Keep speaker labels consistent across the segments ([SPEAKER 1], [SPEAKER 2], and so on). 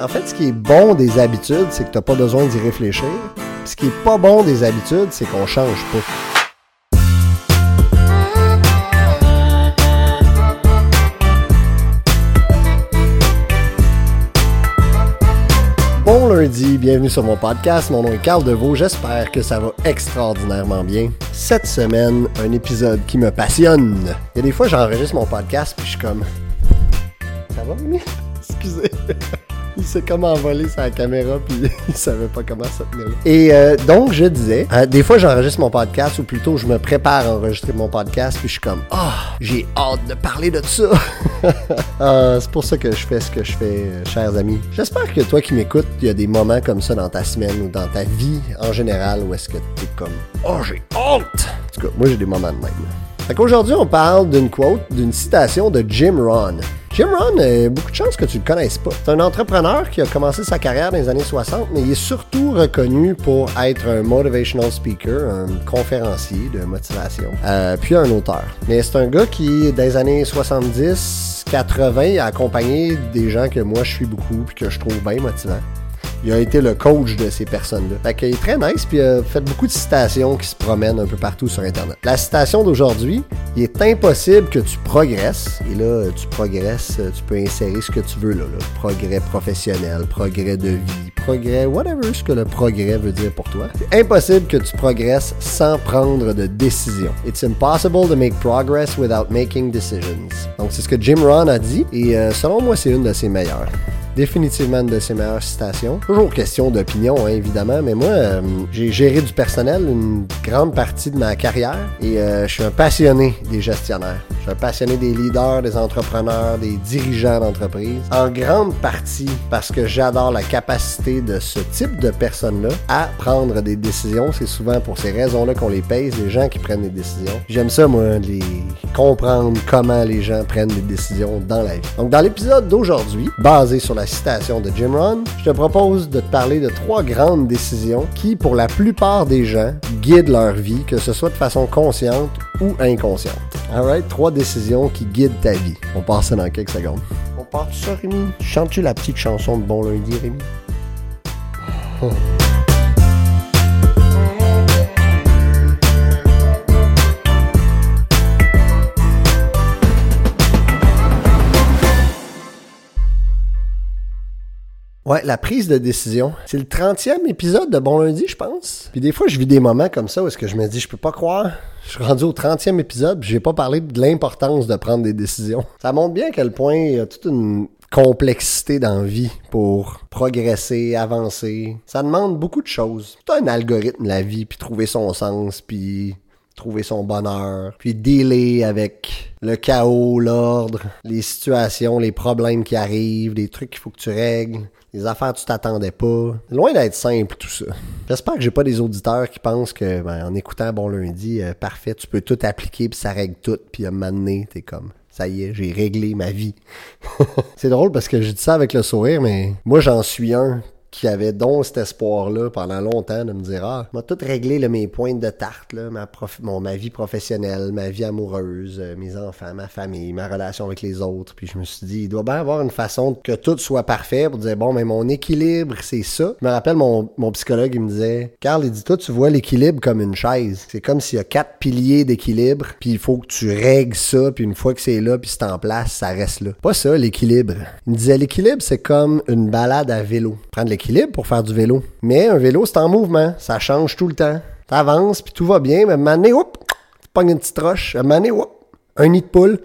[SPEAKER 1] En fait, ce qui est bon des habitudes, c'est que t'as pas besoin d'y réfléchir. Ce qui est pas bon des habitudes, c'est qu'on change pas. Bon lundi, bienvenue sur mon podcast. Mon nom est Carl Deveau. J'espère que ça va extraordinairement bien. Cette semaine, un épisode qui me passionne. Il y a des fois, j'enregistre mon podcast puis je suis comme. Ça va? Excusez. Il s'est comme envolé sa caméra puis il savait pas comment ça tenait là. Et euh, donc je disais, euh, des fois j'enregistre mon podcast ou plutôt je me prépare à enregistrer mon podcast puis je suis comme ah j'ai hâte de parler de ça. Ah, c'est pour ça que je fais ce que je fais, euh, chers amis. J'espère que toi qui m'écoutes, il y a des moments comme ça dans ta semaine ou dans ta vie en général où est-ce que t'es comme oh j'ai hâte. En tout cas, moi j'ai des moments de même. Fait qu'aujourd'hui, on parle d'une quote, d'une citation de Jim Rohn. Jim Rohn, euh, beaucoup de chances que tu le connaisses pas. C'est un entrepreneur qui a commencé sa carrière dans les années 60, mais il est surtout reconnu pour être un motivational speaker, un conférencier de motivation, euh, puis un auteur. Mais c'est un gars qui, dans les années 70, 80, a accompagné des gens que moi je suis beaucoup puis que je trouve bien motivants. Il a été le coach de ces personnes-là. Fait qu'il est très nice, puis il a fait beaucoup de citations qui se promènent un peu partout sur Internet. La citation d'aujourd'hui, il est impossible que tu progresses. Et là, tu progresses, tu peux insérer ce que tu veux là. là. Progrès professionnel, progrès de vie, progrès, whatever ce que le progrès veut dire pour toi. C'est impossible que tu progresses sans prendre de décision. It's impossible to make progress without making decisions. Donc c'est ce que Jim Rohn a dit, et euh, selon moi, c'est une de ses meilleures définitivement une de ses meilleures citations. Toujours question d'opinion, hein, évidemment, mais moi, euh, j'ai géré du personnel une grande partie de ma carrière et euh, je suis un passionné des gestionnaires. Je suis un passionné des leaders, des entrepreneurs, des dirigeants d'entreprise. En grande partie parce que j'adore la capacité de ce type de personnes-là à prendre des décisions. C'est souvent pour ces raisons-là qu'on les pèse, les gens qui prennent des décisions. J'aime ça, moi, les comprendre comment les gens prennent des décisions dans la vie. Donc, dans l'épisode d'aujourd'hui, basé sur la citation de Jim Rohn, je te propose de te parler de trois grandes décisions qui, pour la plupart des gens, guident leur vie, que ce soit de façon consciente ou inconsciente. Alright, trois décisions qui guident ta vie. On passe ça dans quelques secondes. On part ça, Rémi? Chantes-tu la petite chanson de Bon Lundi, Rémi? Ouais, la prise de décision. C'est le 30e épisode de Bon Lundi, je pense. Puis des fois, je vis des moments comme ça où est-ce que je me dis, je peux pas croire. Je suis rendu au 30e épisode, j'ai pas parlé de l'importance de prendre des décisions. Ça montre bien à quel point il y a toute une complexité dans la vie pour progresser, avancer. Ça demande beaucoup de choses. C'est un algorithme, la vie, puis trouver son sens, puis trouver son bonheur, puis dealer avec le chaos, l'ordre, les situations, les problèmes qui arrivent, les trucs qu'il faut que tu règles, les affaires tu t'attendais pas. Loin d'être simple tout ça. J'espère que j'ai pas des auditeurs qui pensent que ben, en écoutant Bon Lundi, euh, parfait, tu peux tout appliquer puis ça règle tout, puis à un moment donné, t'es comme ça y est, j'ai réglé ma vie. c'est drôle parce que je dis ça avec le sourire, mais moi j'en suis un qui avait donc cet espoir-là pendant longtemps de me dire Ah, m'a tout réglé là, mes pointes de tarte, là, ma, vie professionnelle, ma vie amoureuse, euh, mes enfants, ma famille, ma relation avec les autres. Puis je me suis dit, il doit bien avoir une façon que tout soit parfait pour dire Bon, mais mon équilibre, c'est ça. Je me rappelle, mon, mon psychologue, il me disait Carl, il dit Toi, tu vois l'équilibre comme une chaise. C'est comme s'il y a quatre piliers d'équilibre, puis il faut que tu règles ça, puis une fois que c'est là, puis c'est en place, ça reste là. Pas ça, l'équilibre. Il me disait L'équilibre, c'est comme une balade à vélo. Prendre l'équilibre pour faire du vélo. Mais un vélo, c'est en mouvement. Ça change tout le temps. T'avances, puis tout va bien. Mais mané, hop, tu pognes une petite roche. Mané, hop, un nid de poule.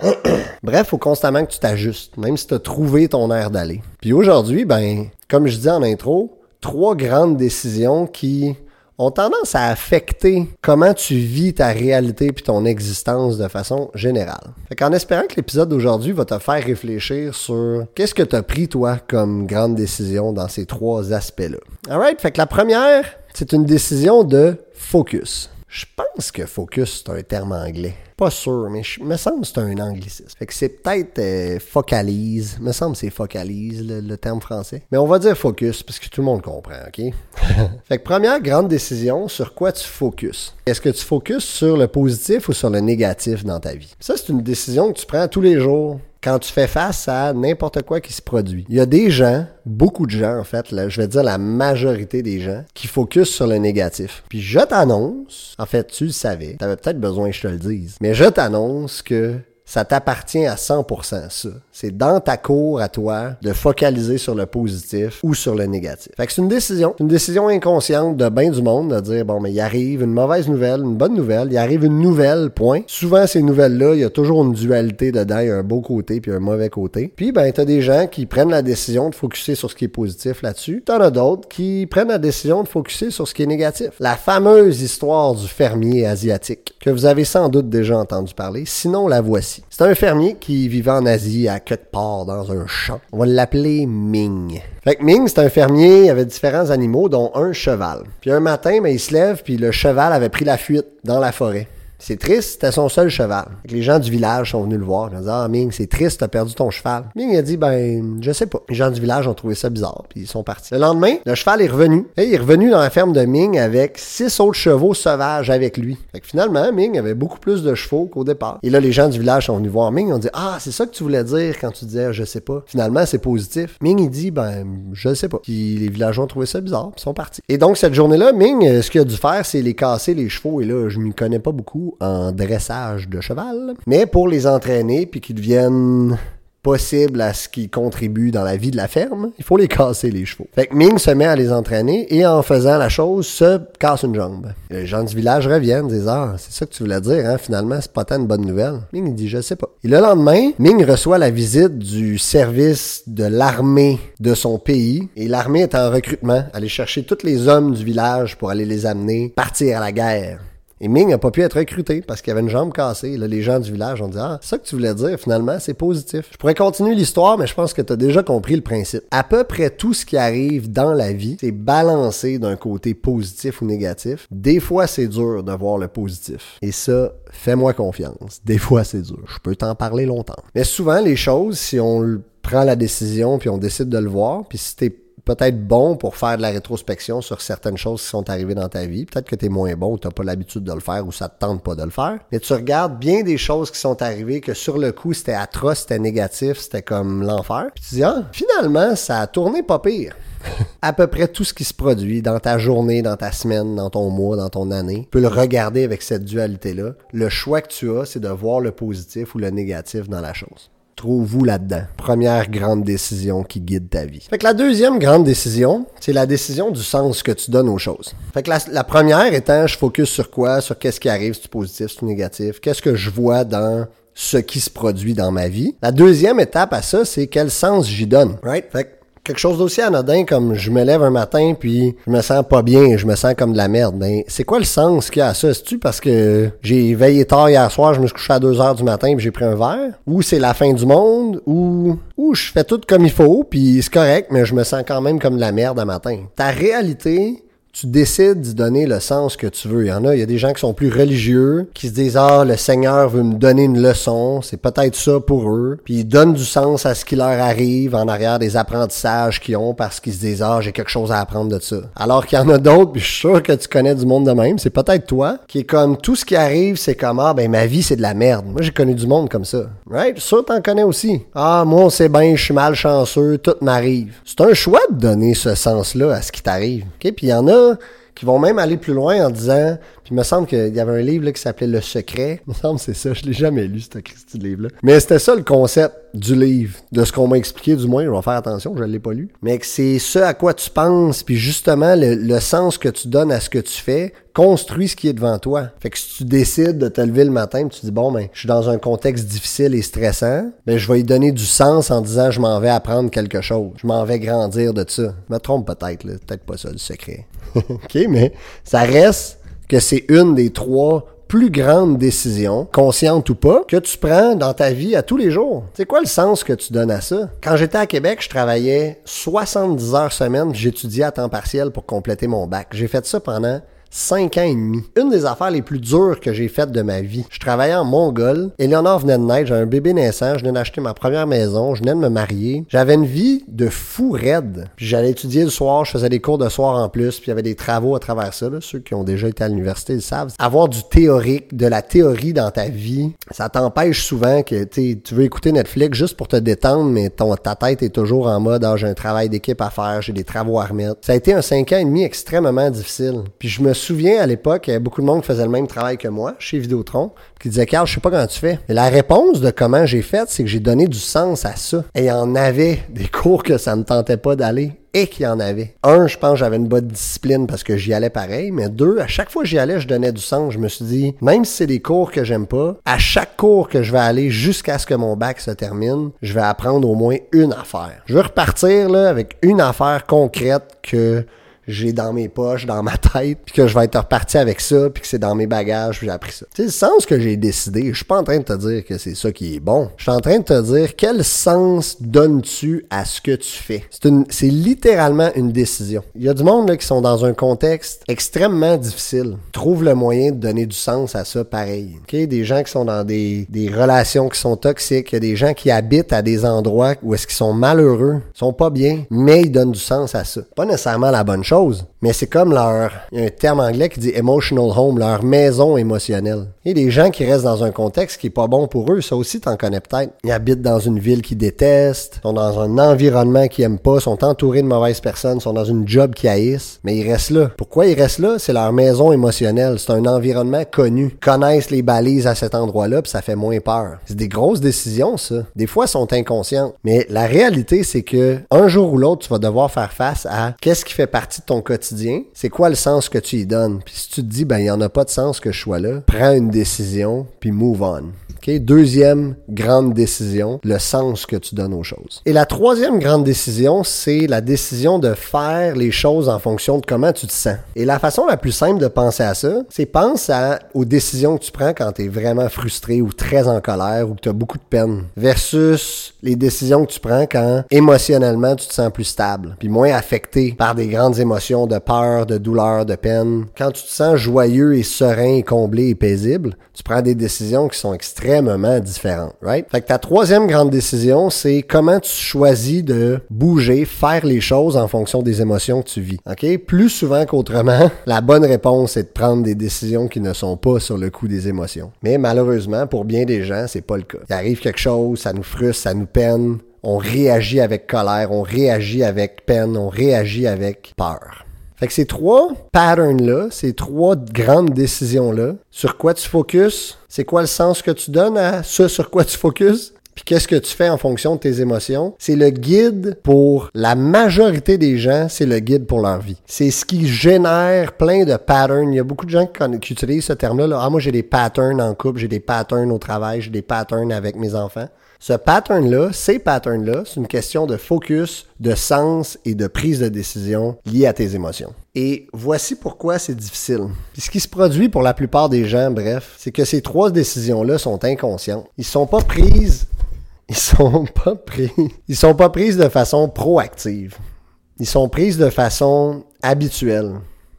[SPEAKER 1] Bref, faut constamment que tu t'ajustes, même si tu as trouvé ton air d'aller. Puis aujourd'hui, ben, comme je dis en intro, trois grandes décisions qui ont tendance à affecter comment tu vis ta réalité puis ton existence de façon générale. Fait qu'en espérant que l'épisode d'aujourd'hui va te faire réfléchir sur qu'est-ce que tu as pris toi comme grande décision dans ces trois aspects-là. Alright, fait que la première, c'est une décision de focus. Je pense que focus, c'est un terme anglais. Pas sûr, mais je me semble que c'est un anglicisme. Fait que c'est peut-être euh, focalise. Me semble que c'est focalise, le, le, terme français. Mais on va dire focus, parce que tout le monde comprend, OK? fait que première grande décision, sur quoi tu focuses? Est-ce que tu focuses sur le positif ou sur le négatif dans ta vie? Ça, c'est une décision que tu prends tous les jours quand tu fais face à n'importe quoi qui se produit. Il y a des gens, beaucoup de gens en fait, là, je vais dire la majorité des gens, qui focusent sur le négatif. Puis je t'annonce, en fait tu le savais, t'avais peut-être besoin que je te le dise, mais je t'annonce que ça t'appartient à 100% ça. C'est dans ta cour à toi de focaliser sur le positif ou sur le négatif. Fait que c'est une décision, une décision inconsciente de bien du monde de dire bon mais il arrive une mauvaise nouvelle, une bonne nouvelle, il arrive une nouvelle point. Souvent ces nouvelles là, il y a toujours une dualité dedans, il y a un beau côté puis un mauvais côté. Puis ben t'as des gens qui prennent la décision de focuser sur ce qui est positif là-dessus. T'en as d'autres qui prennent la décision de focuser sur ce qui est négatif. La fameuse histoire du fermier asiatique que vous avez sans doute déjà entendu parler, sinon la voici. C'est un fermier qui vivait en Asie à quelque part dans un champ. On va l'appeler Ming. Fait que Ming, c'est un fermier, il avait différents animaux, dont un cheval. Puis un matin, ben, il se lève, puis le cheval avait pris la fuite dans la forêt. C'est triste, c'était son seul cheval. Les gens du village sont venus le voir. Ils ont dit Ah, Ming, c'est triste, t'as perdu ton cheval. Ming a dit Ben, je sais pas. Les gens du village ont trouvé ça bizarre, puis ils sont partis. Le lendemain, le cheval est revenu. Et il est revenu dans la ferme de Ming avec six autres chevaux sauvages avec lui. Fait que finalement, Ming avait beaucoup plus de chevaux qu'au départ. Et là, les gens du village sont venus voir Ming. Ils ont dit Ah, c'est ça que tu voulais dire quand tu disais Je sais pas. Finalement, c'est positif. Ming, il dit Ben, je sais pas. Puis les villageois ont trouvé ça bizarre, ils sont partis. Et donc, cette journée-là, Ming, ce qu'il a dû faire, c'est les casser les chevaux. Et là, je m'y connais pas beaucoup en dressage de cheval, mais pour les entraîner puis qu'ils deviennent possibles à ce qui contribue dans la vie de la ferme, il faut les casser les chevaux. Fait que Ming se met à les entraîner et en faisant la chose, se casse une jambe. Les gens du village reviennent, disent Ah, c'est ça que tu voulais dire, hein? finalement, c'est pas tant une bonne nouvelle. Ming dit Je sais pas. Et le lendemain, Ming reçoit la visite du service de l'armée de son pays et l'armée est en recrutement, aller chercher tous les hommes du village pour aller les amener partir à la guerre. Et Ming n'a pas pu être recruté parce qu'il avait une jambe cassée. Là, les gens du village ont dit Ah, ça que tu voulais dire, finalement, c'est positif. Je pourrais continuer l'histoire, mais je pense que tu as déjà compris le principe. À peu près tout ce qui arrive dans la vie, c'est balancé d'un côté positif ou négatif. Des fois, c'est dur de voir le positif. Et ça, fais-moi confiance. Des fois, c'est dur. Je peux t'en parler longtemps. Mais souvent, les choses, si on prend la décision puis on décide de le voir, puis si t'es peut-être bon pour faire de la rétrospection sur certaines choses qui sont arrivées dans ta vie. Peut-être que tu es moins bon ou tu pas l'habitude de le faire ou ça te tente pas de le faire. Mais tu regardes bien des choses qui sont arrivées que sur le coup, c'était atroce, c'était négatif, c'était comme l'enfer. Puis tu dis, ah, finalement, ça a tourné pas pire. à peu près tout ce qui se produit dans ta journée, dans ta semaine, dans ton mois, dans ton année, tu peux le regarder avec cette dualité-là. Le choix que tu as, c'est de voir le positif ou le négatif dans la chose trouve-vous là-dedans? Première grande décision qui guide ta vie. Fait que la deuxième grande décision, c'est la décision du sens que tu donnes aux choses. Fait que la, première étant, je focus sur quoi? Sur qu'est-ce qui arrive, si c'est positif, si c'est négatif. Qu'est-ce que je vois dans ce qui se produit dans ma vie? La deuxième étape à ça, c'est quel sens j'y donne. Right? Quelque chose d'aussi anodin comme je me lève un matin puis je me sens pas bien, je me sens comme de la merde. Ben, c'est quoi le sens qu'il y a à ça? C'est-tu parce que j'ai veillé tard hier soir, je me suis couché à 2 heures du matin puis j'ai pris un verre? Ou c'est la fin du monde? Ou, ou je fais tout comme il faut puis c'est correct, mais je me sens quand même comme de la merde un matin? Ta réalité, tu décides d'y donner le sens que tu veux. Il y en a, il y a des gens qui sont plus religieux, qui se disent ah le Seigneur veut me donner une leçon, c'est peut-être ça pour eux. Puis ils donnent du sens à ce qui leur arrive en arrière des apprentissages qu'ils ont parce qu'ils se disent ah j'ai quelque chose à apprendre de ça. Alors qu'il y en a d'autres, puis je suis sûr que tu connais du monde de même, c'est peut-être toi qui est comme tout ce qui arrive, c'est comme ah ben ma vie c'est de la merde. Moi j'ai connu du monde comme ça. Right? Ça t'en connais aussi. Ah moi on sait bien, je suis malchanceux, tout m'arrive. C'est un choix de donner ce sens-là à ce qui t'arrive. OK? Puis il y en a qui vont même aller plus loin en disant, puis il me semble qu'il y avait un livre là, qui s'appelait Le Secret. Il me semble c'est ça, je l'ai jamais lu, ce livre-là. Mais c'était ça le concept du livre, de ce qu'on m'a expliqué du moins, je vais faire attention, je ne l'ai pas lu. Mais que c'est ce à quoi tu penses, puis justement le, sens que tu donnes à ce que tu fais, construit ce qui est devant toi. Fait que si tu décides de te lever le matin, tu dis bon ben, je suis dans un contexte difficile et stressant, ben je vais y donner du sens en disant je m'en vais apprendre quelque chose, je m'en vais grandir de ça. Je me trompe peut-être, peut-être pas ça le secret. OK, mais ça reste que c'est une des trois plus grandes décisions, conscientes ou pas, que tu prends dans ta vie à tous les jours. C'est quoi le sens que tu donnes à ça? Quand j'étais à Québec, je travaillais 70 heures semaine, j'étudiais à temps partiel pour compléter mon bac. J'ai fait ça pendant 5 ans et demi. Une des affaires les plus dures que j'ai faites de ma vie. Je travaillais en Mongol. Éléonore venait de naître. J'avais un bébé naissant. Je venais d'acheter ma première maison. Je venais de me marier. J'avais une vie de fou raide. J'allais étudier le soir. Je faisais des cours de soir en plus. Puis il y avait des travaux à travers ça. Là. Ceux qui ont déjà été à l'université le savent. Avoir du théorique, de la théorie dans ta vie, ça t'empêche souvent que tu veux écouter Netflix juste pour te détendre, mais ton, ta tête est toujours en mode ah, j'ai un travail d'équipe à faire, j'ai des travaux à remettre. Ça a été un 5 ans et demi extrêmement difficile. Puis je me souviens à l'époque, avait beaucoup de monde faisait le même travail que moi chez Vidéotron, qui disait Carl, je sais pas comment tu fais. Et la réponse de comment j'ai fait, c'est que j'ai donné du sens à ça. Et il y en avait des cours que ça me tentait pas d'aller et qu'il y en avait. Un, je pense j'avais une bonne discipline parce que j'y allais pareil, mais deux, à chaque fois que j'y allais, je donnais du sens. Je me suis dit, même si c'est des cours que j'aime pas, à chaque cours que je vais aller jusqu'à ce que mon bac se termine, je vais apprendre au moins une affaire. Je veux repartir là avec une affaire concrète que j'ai dans mes poches, dans ma tête, puis que je vais être reparti avec ça, puis que c'est dans mes bagages, puis j'ai appris ça. Tu sais, le sens que j'ai décidé, je suis pas en train de te dire que c'est ça qui est bon. Je suis en train de te dire quel sens donnes-tu à ce que tu fais? C'est c'est littéralement une décision. Il y a du monde là, qui sont dans un contexte extrêmement difficile. Trouve le moyen de donner du sens à ça pareil. Ok, des gens qui sont dans des, des relations qui sont toxiques, il y a des gens qui habitent à des endroits où est-ce qu'ils sont malheureux, sont pas bien, mais ils donnent du sens à ça. Pas nécessairement la bonne chose choses. Mais c'est comme leur, il y a un terme anglais qui dit emotional home, leur maison émotionnelle. Il y a des gens qui restent dans un contexte qui est pas bon pour eux, ça aussi t'en connais peut-être. Ils habitent dans une ville qu'ils détestent, sont dans un environnement qu'ils aiment pas, sont entourés de mauvaises personnes, sont dans une job qu'ils haïssent, mais ils restent là. Pourquoi ils restent là? C'est leur maison émotionnelle, c'est un environnement connu. Ils connaissent les balises à cet endroit-là, puis ça fait moins peur. C'est des grosses décisions, ça. Des fois, elles sont inconscientes. Mais la réalité, c'est que un jour ou l'autre, tu vas devoir faire face à qu'est-ce qui fait partie ton quotidien, c'est quoi le sens que tu y donnes? Puis si tu te dis, ben, il n'y en a pas de sens que je sois là, prends une décision, puis move on. Deuxième grande décision, le sens que tu donnes aux choses. Et la troisième grande décision, c'est la décision de faire les choses en fonction de comment tu te sens. Et la façon la plus simple de penser à ça, c'est pense à, aux décisions que tu prends quand tu es vraiment frustré ou très en colère ou que tu as beaucoup de peine versus les décisions que tu prends quand émotionnellement tu te sens plus stable puis moins affecté par des grandes émotions de peur, de douleur, de peine. Quand tu te sens joyeux et serein et comblé et paisible, tu prends des décisions qui sont extrêmement extrêmement différentes, right? Fait que ta troisième grande décision, c'est comment tu choisis de bouger, faire les choses en fonction des émotions que tu vis, ok? Plus souvent qu'autrement, la bonne réponse est de prendre des décisions qui ne sont pas sur le coup des émotions. Mais malheureusement, pour bien des gens, c'est pas le cas. Il arrive quelque chose, ça nous frustre, ça nous peine, on réagit avec colère, on réagit avec peine, on réagit avec peur. Fait que ces trois patterns-là, ces trois grandes décisions-là, sur quoi tu focuses, c'est quoi le sens que tu donnes à ce sur quoi tu focuses, puis qu'est-ce que tu fais en fonction de tes émotions, c'est le guide pour la majorité des gens, c'est le guide pour leur vie. C'est ce qui génère plein de patterns. Il y a beaucoup de gens qui, utilisent ce terme-là. Là. Ah, moi, j'ai des patterns en couple, j'ai des patterns au travail, j'ai des patterns avec mes enfants. Ce pattern-là, ces patterns-là, c'est une question de focus, de sens et de prise de décision liée à tes émotions. Et voici pourquoi c'est difficile. ce qui se produit pour la plupart des gens, bref, c'est que ces trois décisions-là sont inconscientes. Ils sont pas prises, ils sont pas pris, ils sont pas prises de façon proactive. Ils sont prises de façon habituelle.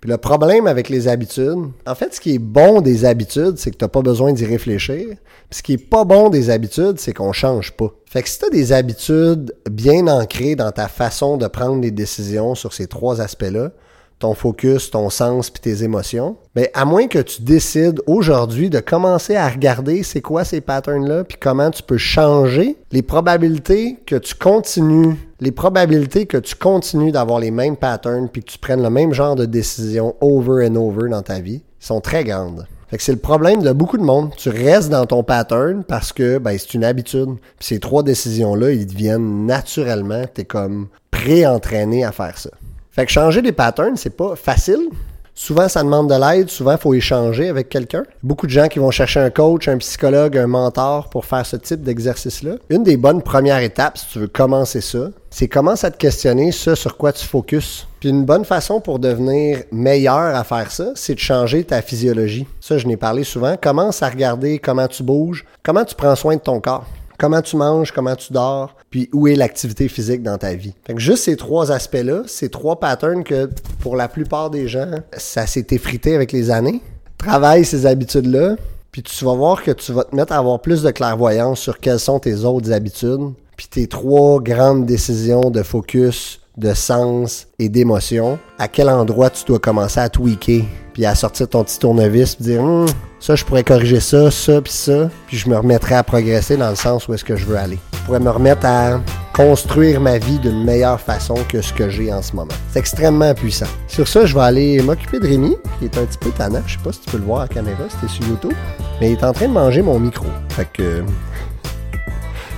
[SPEAKER 1] Puis le problème avec les habitudes, en fait, ce qui est bon des habitudes, c'est que tu pas besoin d'y réfléchir. Puis ce qui est pas bon des habitudes, c'est qu'on change pas. Fait que si tu des habitudes bien ancrées dans ta façon de prendre des décisions sur ces trois aspects-là, ton focus, ton sens puis tes émotions, mais à moins que tu décides aujourd'hui de commencer à regarder c'est quoi ces patterns-là puis comment tu peux changer, les probabilités que tu continues, les probabilités que tu continues d'avoir les mêmes patterns puis que tu prennes le même genre de décision over and over dans ta vie sont très grandes. Fait que c'est le problème de beaucoup de monde. Tu restes dans ton pattern parce que ben, c'est une habitude. Ces trois décisions-là, ils deviennent naturellement, tu es comme pré-entraîné à faire ça. Fait que changer des patterns, c'est pas facile. Souvent, ça demande de l'aide. Souvent, il faut échanger avec quelqu'un. Beaucoup de gens qui vont chercher un coach, un psychologue, un mentor pour faire ce type d'exercice-là. Une des bonnes premières étapes, si tu veux commencer ça, c'est commence à te questionner ce sur quoi tu focuses. Puis une bonne façon pour devenir meilleur à faire ça, c'est de changer ta physiologie. Ça, je n'ai parlé souvent. Commence à regarder comment tu bouges, comment tu prends soin de ton corps. Comment tu manges, comment tu dors, puis où est l'activité physique dans ta vie. Fait que juste ces trois aspects-là, ces trois patterns que pour la plupart des gens, ça s'est effrité avec les années. Travaille ces habitudes-là, puis tu vas voir que tu vas te mettre à avoir plus de clairvoyance sur quelles sont tes autres habitudes, puis tes trois grandes décisions de focus, de sens et d'émotion, à quel endroit tu dois commencer à tweaker, puis à sortir ton petit tournevis, puis dire Hum, ça je pourrais corriger ça, ça puis ça, puis je me remettrai à progresser dans le sens où est-ce que je veux aller. Je pourrais me remettre à construire ma vie d'une meilleure façon que ce que j'ai en ce moment. C'est extrêmement puissant. Sur ça, je vais aller m'occuper de Rémi, qui est un petit peu tannant. Je sais pas si tu peux le voir à la caméra, c'était sur YouTube, mais il est en train de manger mon micro. Fait que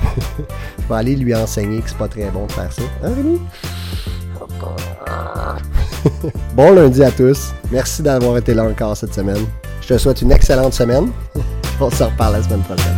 [SPEAKER 1] je vais aller lui enseigner que c'est pas très bon de faire ça. Hein, Rémi? bon lundi à tous. Merci d'avoir été là encore cette semaine. Je te souhaite une excellente semaine. On se reparle la semaine prochaine.